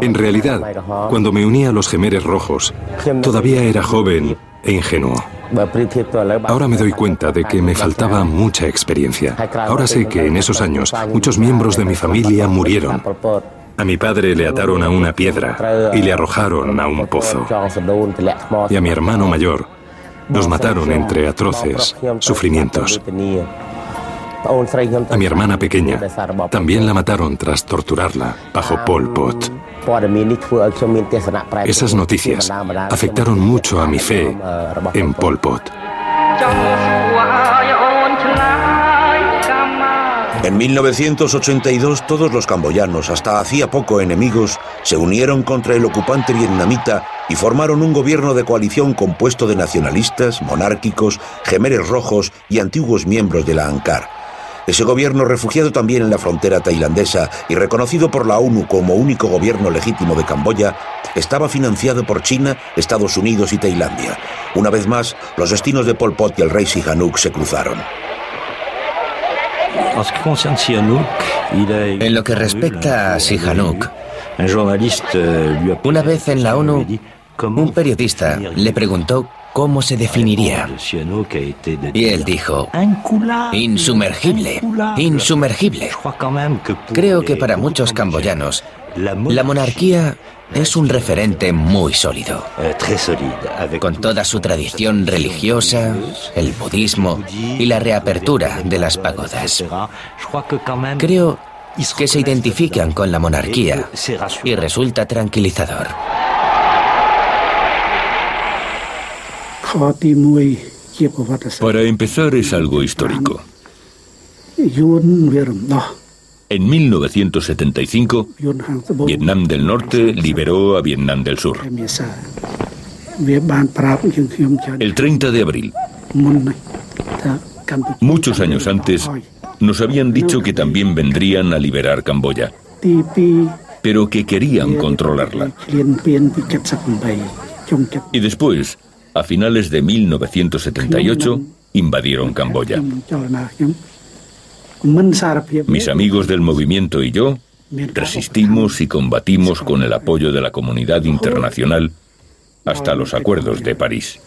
En realidad, cuando me uní a los Gemeres Rojos, todavía era joven e ingenuo. Ahora me doy cuenta de que me faltaba mucha experiencia. Ahora sé que en esos años muchos miembros de mi familia murieron. A mi padre le ataron a una piedra y le arrojaron a un pozo. Y a mi hermano mayor los mataron entre atroces sufrimientos. A mi hermana pequeña también la mataron tras torturarla bajo Pol Pot. Esas noticias afectaron mucho a mi fe en Pol Pot. En 1982 todos los camboyanos, hasta hacía poco enemigos, se unieron contra el ocupante vietnamita y formaron un gobierno de coalición compuesto de nacionalistas, monárquicos, gemeres rojos y antiguos miembros de la ANCAR. Ese gobierno, refugiado también en la frontera tailandesa y reconocido por la ONU como único gobierno legítimo de Camboya, estaba financiado por China, Estados Unidos y Tailandia. Una vez más, los destinos de Pol Pot y el rey Sihanouk se cruzaron. En lo que respecta a Sihanouk, una vez en la ONU, un periodista le preguntó cómo se definiría. Y él dijo, insumergible, insumergible. Creo que para muchos camboyanos, la monarquía es un referente muy sólido. Con toda su tradición religiosa, el budismo y la reapertura de las pagodas. Creo que se identifican con la monarquía y resulta tranquilizador. Para empezar es algo histórico. En 1975, Vietnam del Norte liberó a Vietnam del Sur. El 30 de abril. Muchos años antes, nos habían dicho que también vendrían a liberar Camboya, pero que querían controlarla. Y después, a finales de 1978, invadieron Camboya. Mis amigos del movimiento y yo resistimos y combatimos con el apoyo de la comunidad internacional hasta los acuerdos de París.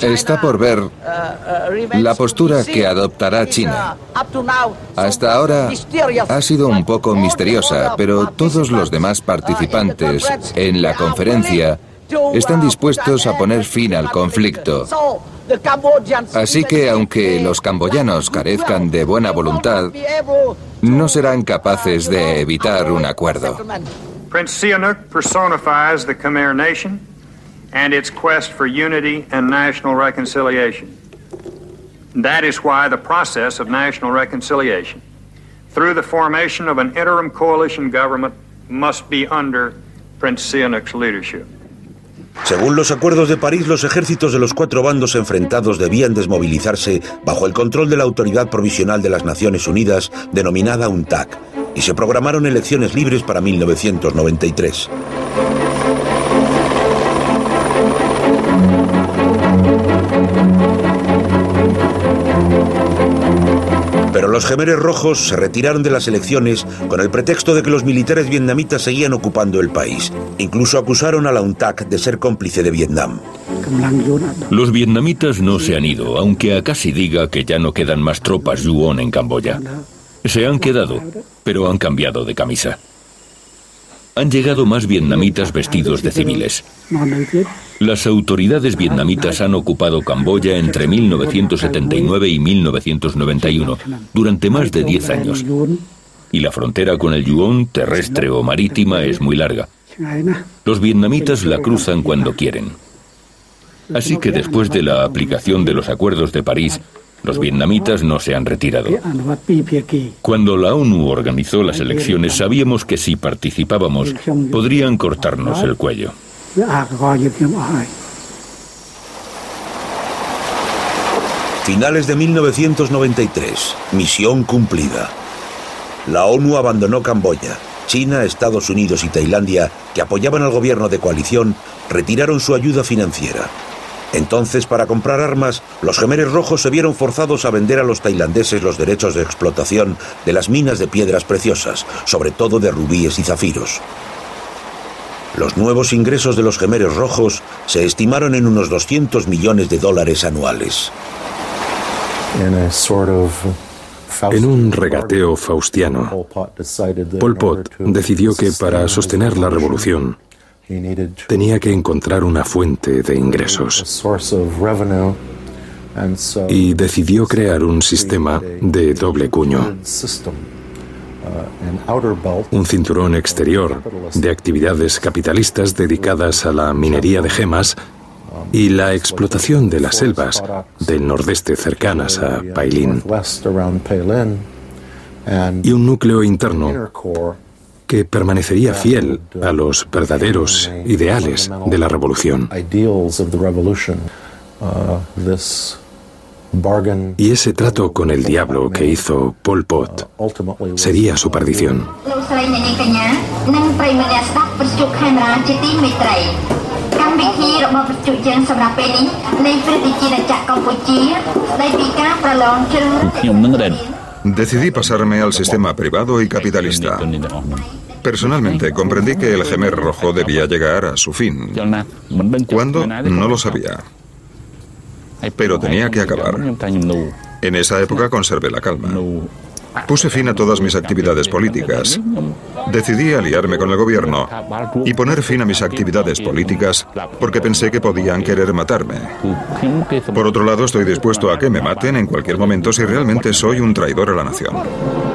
Está por ver la postura que adoptará China. Hasta ahora ha sido un poco misteriosa, pero todos los demás participantes en la conferencia están dispuestos a poner fin al conflicto. Así que aunque los camboyanos carezcan de buena voluntad, no serán capaces de evitar un acuerdo. Prince Sihanouk personifies the Khmer and its quest for unity and national reconciliation. That is why the process of national reconciliation, through the formation of an interim coalition government, must be under Prince Sihanouk's leadership. Según los acuerdos de París, los ejércitos de los cuatro bandos enfrentados debían desmovilizarse bajo el control de la Autoridad Provisional de las Naciones Unidas, denominada UNTAC, y se programaron elecciones libres para 1993. Los gemeres rojos se retiraron de las elecciones con el pretexto de que los militares vietnamitas seguían ocupando el país. Incluso acusaron a la UNTAC de ser cómplice de Vietnam. Los vietnamitas no se han ido, aunque se diga que ya no quedan más tropas Yuon en Camboya. Se han quedado, pero han cambiado de camisa han llegado más vietnamitas vestidos de civiles. Las autoridades vietnamitas han ocupado Camboya entre 1979 y 1991, durante más de 10 años. Y la frontera con el Yuon, terrestre o marítima, es muy larga. Los vietnamitas la cruzan cuando quieren. Así que después de la aplicación de los acuerdos de París, los vietnamitas no se han retirado. Cuando la ONU organizó las elecciones sabíamos que si participábamos podrían cortarnos el cuello. Finales de 1993. Misión cumplida. La ONU abandonó Camboya. China, Estados Unidos y Tailandia, que apoyaban al gobierno de coalición, retiraron su ayuda financiera. Entonces, para comprar armas, los gemeres rojos se vieron forzados a vender a los tailandeses los derechos de explotación de las minas de piedras preciosas, sobre todo de rubíes y zafiros. Los nuevos ingresos de los gemeres rojos se estimaron en unos 200 millones de dólares anuales. En un regateo faustiano, Pol Pot decidió que para sostener la revolución, Tenía que encontrar una fuente de ingresos y decidió crear un sistema de doble cuño. Un cinturón exterior de actividades capitalistas dedicadas a la minería de gemas y la explotación de las selvas del nordeste cercanas a Pailín. Y un núcleo interno que permanecería fiel a los verdaderos ideales de la revolución. Y ese trato con el diablo que hizo Pol Pot sería su perdición. Decidí pasarme al sistema privado y capitalista. Personalmente comprendí que el Gemer Rojo debía llegar a su fin. ¿Cuándo? No lo sabía. Pero tenía que acabar. En esa época conservé la calma. Puse fin a todas mis actividades políticas. Decidí aliarme con el gobierno y poner fin a mis actividades políticas porque pensé que podían querer matarme. Por otro lado, estoy dispuesto a que me maten en cualquier momento si realmente soy un traidor a la nación.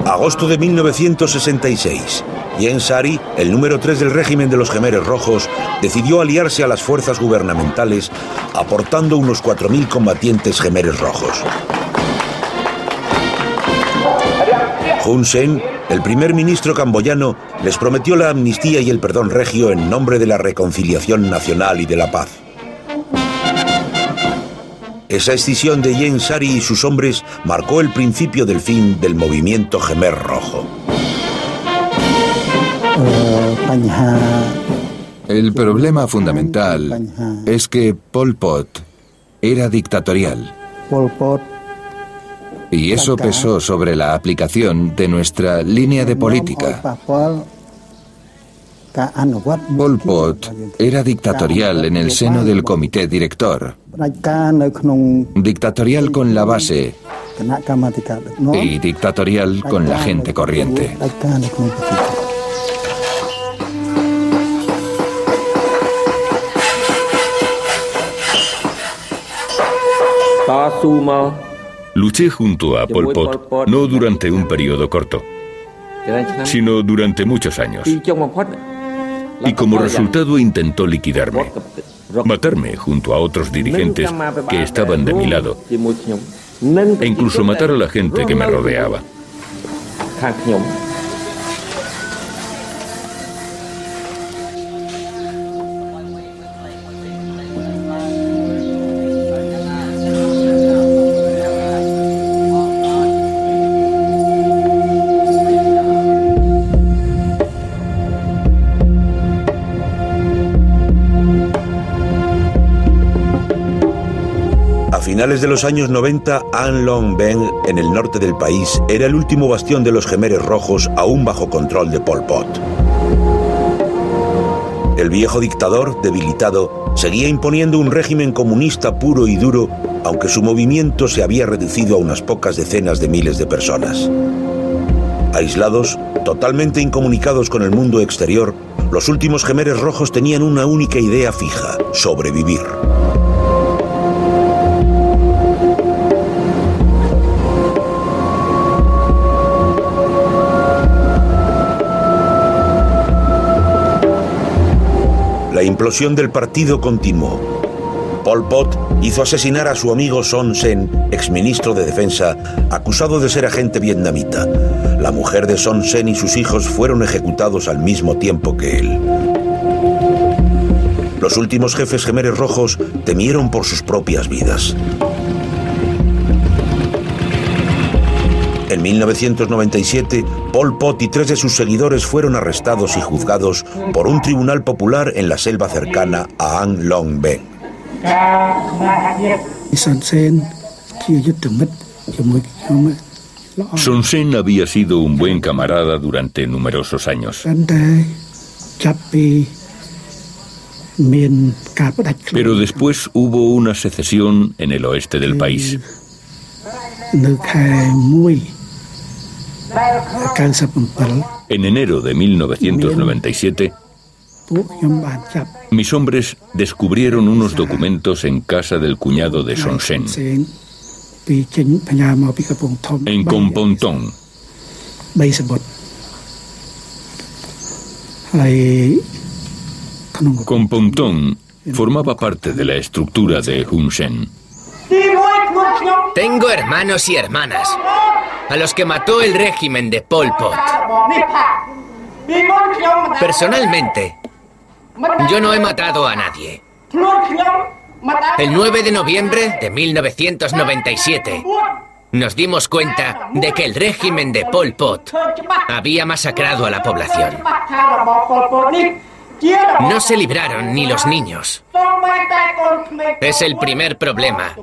Agosto de 1966. Yen Sari, el número 3 del régimen de los Gemeres Rojos, decidió aliarse a las fuerzas gubernamentales, aportando unos 4.000 combatientes Gemeres Rojos. Hun Sen, el primer ministro camboyano, les prometió la amnistía y el perdón regio en nombre de la reconciliación nacional y de la paz. Esa escisión de Yen Sari y sus hombres marcó el principio del fin del movimiento Gemer Rojo. El problema fundamental es que Pol Pot era dictatorial. Pol Pot y eso pesó sobre la aplicación de nuestra línea de política. Pol Pot era dictatorial en el seno del comité director, dictatorial con la base y dictatorial con la gente corriente. Luché junto a Pol Pot no durante un periodo corto, sino durante muchos años. Y como resultado intentó liquidarme, matarme junto a otros dirigentes que estaban de mi lado, e incluso matar a la gente que me rodeaba. De los años 90, An Long Ben, en el norte del país, era el último bastión de los gemeres rojos aún bajo control de Pol Pot. El viejo dictador, debilitado, seguía imponiendo un régimen comunista puro y duro, aunque su movimiento se había reducido a unas pocas decenas de miles de personas. Aislados, totalmente incomunicados con el mundo exterior, los últimos gemeres rojos tenían una única idea fija, sobrevivir. Implosión del partido continuó. Pol Pot hizo asesinar a su amigo Son Sen, exministro de Defensa, acusado de ser agente vietnamita. La mujer de Son Sen y sus hijos fueron ejecutados al mismo tiempo que él. Los últimos jefes gemeres rojos temieron por sus propias vidas. En 1997, Pol Pot y tres de sus seguidores fueron arrestados y juzgados por un tribunal popular en la selva cercana a An Long Ben. Son Sen había sido un buen camarada durante numerosos años. Pero después hubo una secesión en el oeste del país. En enero de 1997, mis hombres descubrieron unos documentos en casa del cuñado de Son Sen, en Compontón. Compontón formaba parte de la estructura de Hun Sen. Tengo hermanos y hermanas a los que mató el régimen de Pol Pot. Personalmente, yo no he matado a nadie. El 9 de noviembre de 1997 nos dimos cuenta de que el régimen de Pol Pot había masacrado a la población. No se libraron ni los niños. Es el primer problema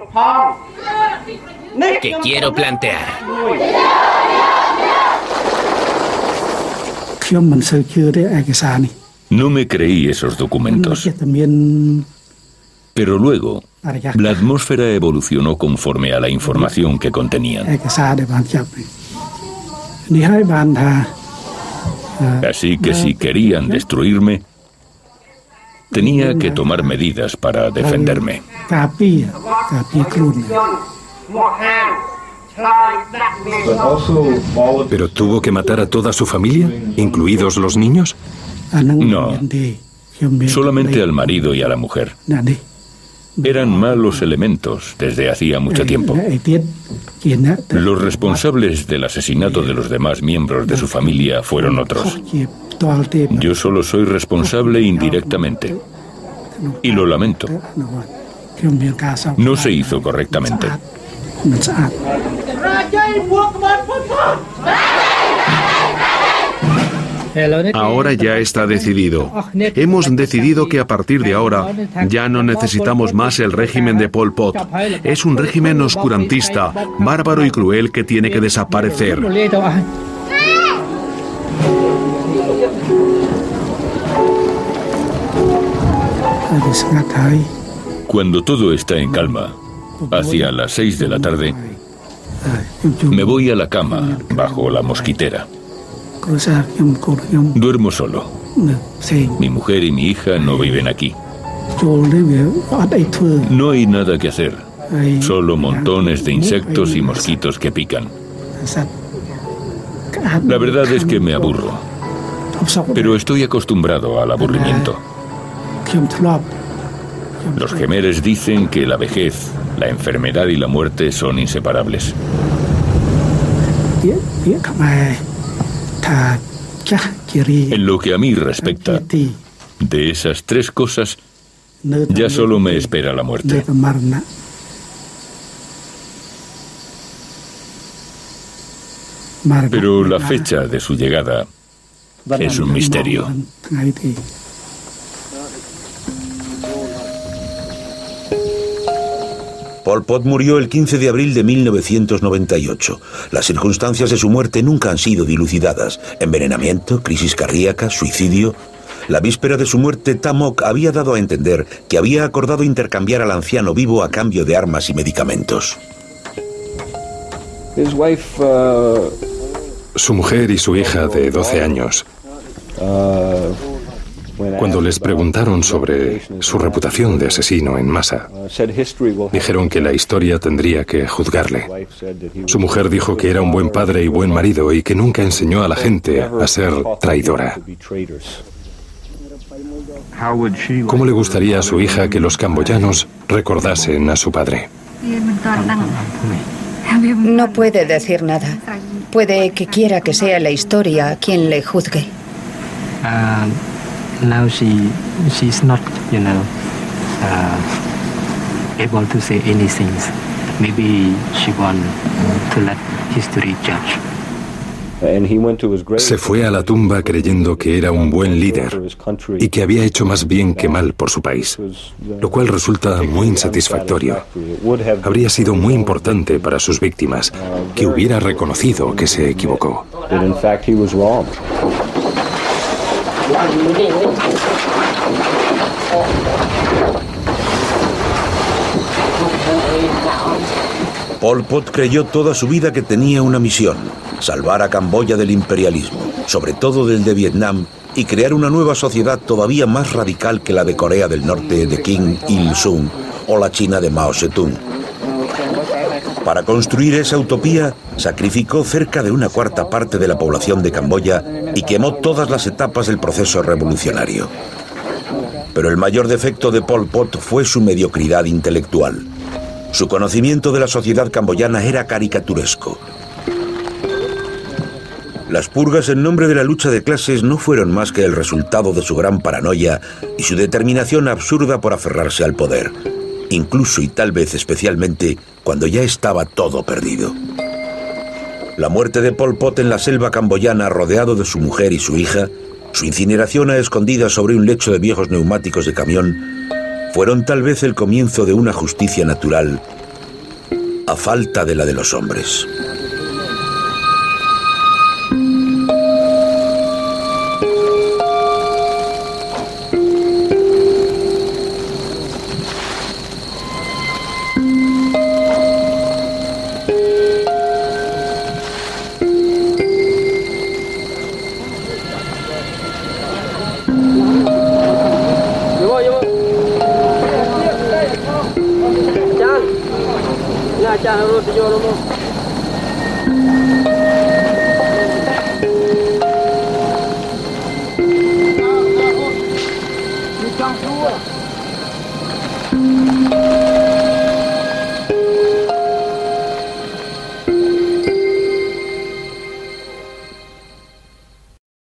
que quiero plantear. No me creí esos documentos. Pero luego, la atmósfera evolucionó conforme a la información que contenían. Así que si querían destruirme, tenía que tomar medidas para defenderme. ¿Pero tuvo que matar a toda su familia, incluidos los niños? No, solamente al marido y a la mujer. Eran malos elementos desde hacía mucho tiempo. Los responsables del asesinato de los demás miembros de su familia fueron otros. Yo solo soy responsable indirectamente. Y lo lamento. No se hizo correctamente. Ahora ya está decidido. Hemos decidido que a partir de ahora ya no necesitamos más el régimen de Pol Pot. Es un régimen oscurantista, bárbaro y cruel que tiene que desaparecer. Cuando todo está en calma, hacia las seis de la tarde, me voy a la cama bajo la mosquitera. Duermo solo. Mi mujer y mi hija no viven aquí. No hay nada que hacer, solo montones de insectos y mosquitos que pican. La verdad es que me aburro, pero estoy acostumbrado al aburrimiento. Los gemeres dicen que la vejez, la enfermedad y la muerte son inseparables. En lo que a mí respecta, de esas tres cosas, ya solo me espera la muerte. Pero la fecha de su llegada es un misterio. Pol Pot murió el 15 de abril de 1998. Las circunstancias de su muerte nunca han sido dilucidadas. Envenenamiento, crisis cardíaca, suicidio. La víspera de su muerte, Tamok había dado a entender que había acordado intercambiar al anciano vivo a cambio de armas y medicamentos. Uh, su mujer y su hija de 12 años uh, cuando les preguntaron sobre su reputación de asesino en masa, dijeron que la historia tendría que juzgarle. Su mujer dijo que era un buen padre y buen marido y que nunca enseñó a la gente a ser traidora. ¿Cómo le gustaría a su hija que los camboyanos recordasen a su padre? No puede decir nada. Puede que quiera que sea la historia quien le juzgue. Now she she's not you know uh, able to say anything maybe she want to let history judge Se fue a la tumba creyendo que era un buen líder y que había hecho más bien que mal por su país, lo cual resulta muy insatisfactorio. Habría sido muy importante para sus víctimas que hubiera reconocido que se equivocó. Pol Pot creyó toda su vida que tenía una misión, salvar a Camboya del imperialismo, sobre todo del de Vietnam, y crear una nueva sociedad todavía más radical que la de Corea del Norte de Kim Il-sung o la China de Mao Zedong. Para construir esa utopía, sacrificó cerca de una cuarta parte de la población de Camboya y quemó todas las etapas del proceso revolucionario. Pero el mayor defecto de Pol Pot fue su mediocridad intelectual. Su conocimiento de la sociedad camboyana era caricaturesco. Las purgas en nombre de la lucha de clases no fueron más que el resultado de su gran paranoia y su determinación absurda por aferrarse al poder incluso y tal vez especialmente cuando ya estaba todo perdido. La muerte de Pol Pot en la selva camboyana rodeado de su mujer y su hija, su incineración a escondidas sobre un lecho de viejos neumáticos de camión, fueron tal vez el comienzo de una justicia natural a falta de la de los hombres.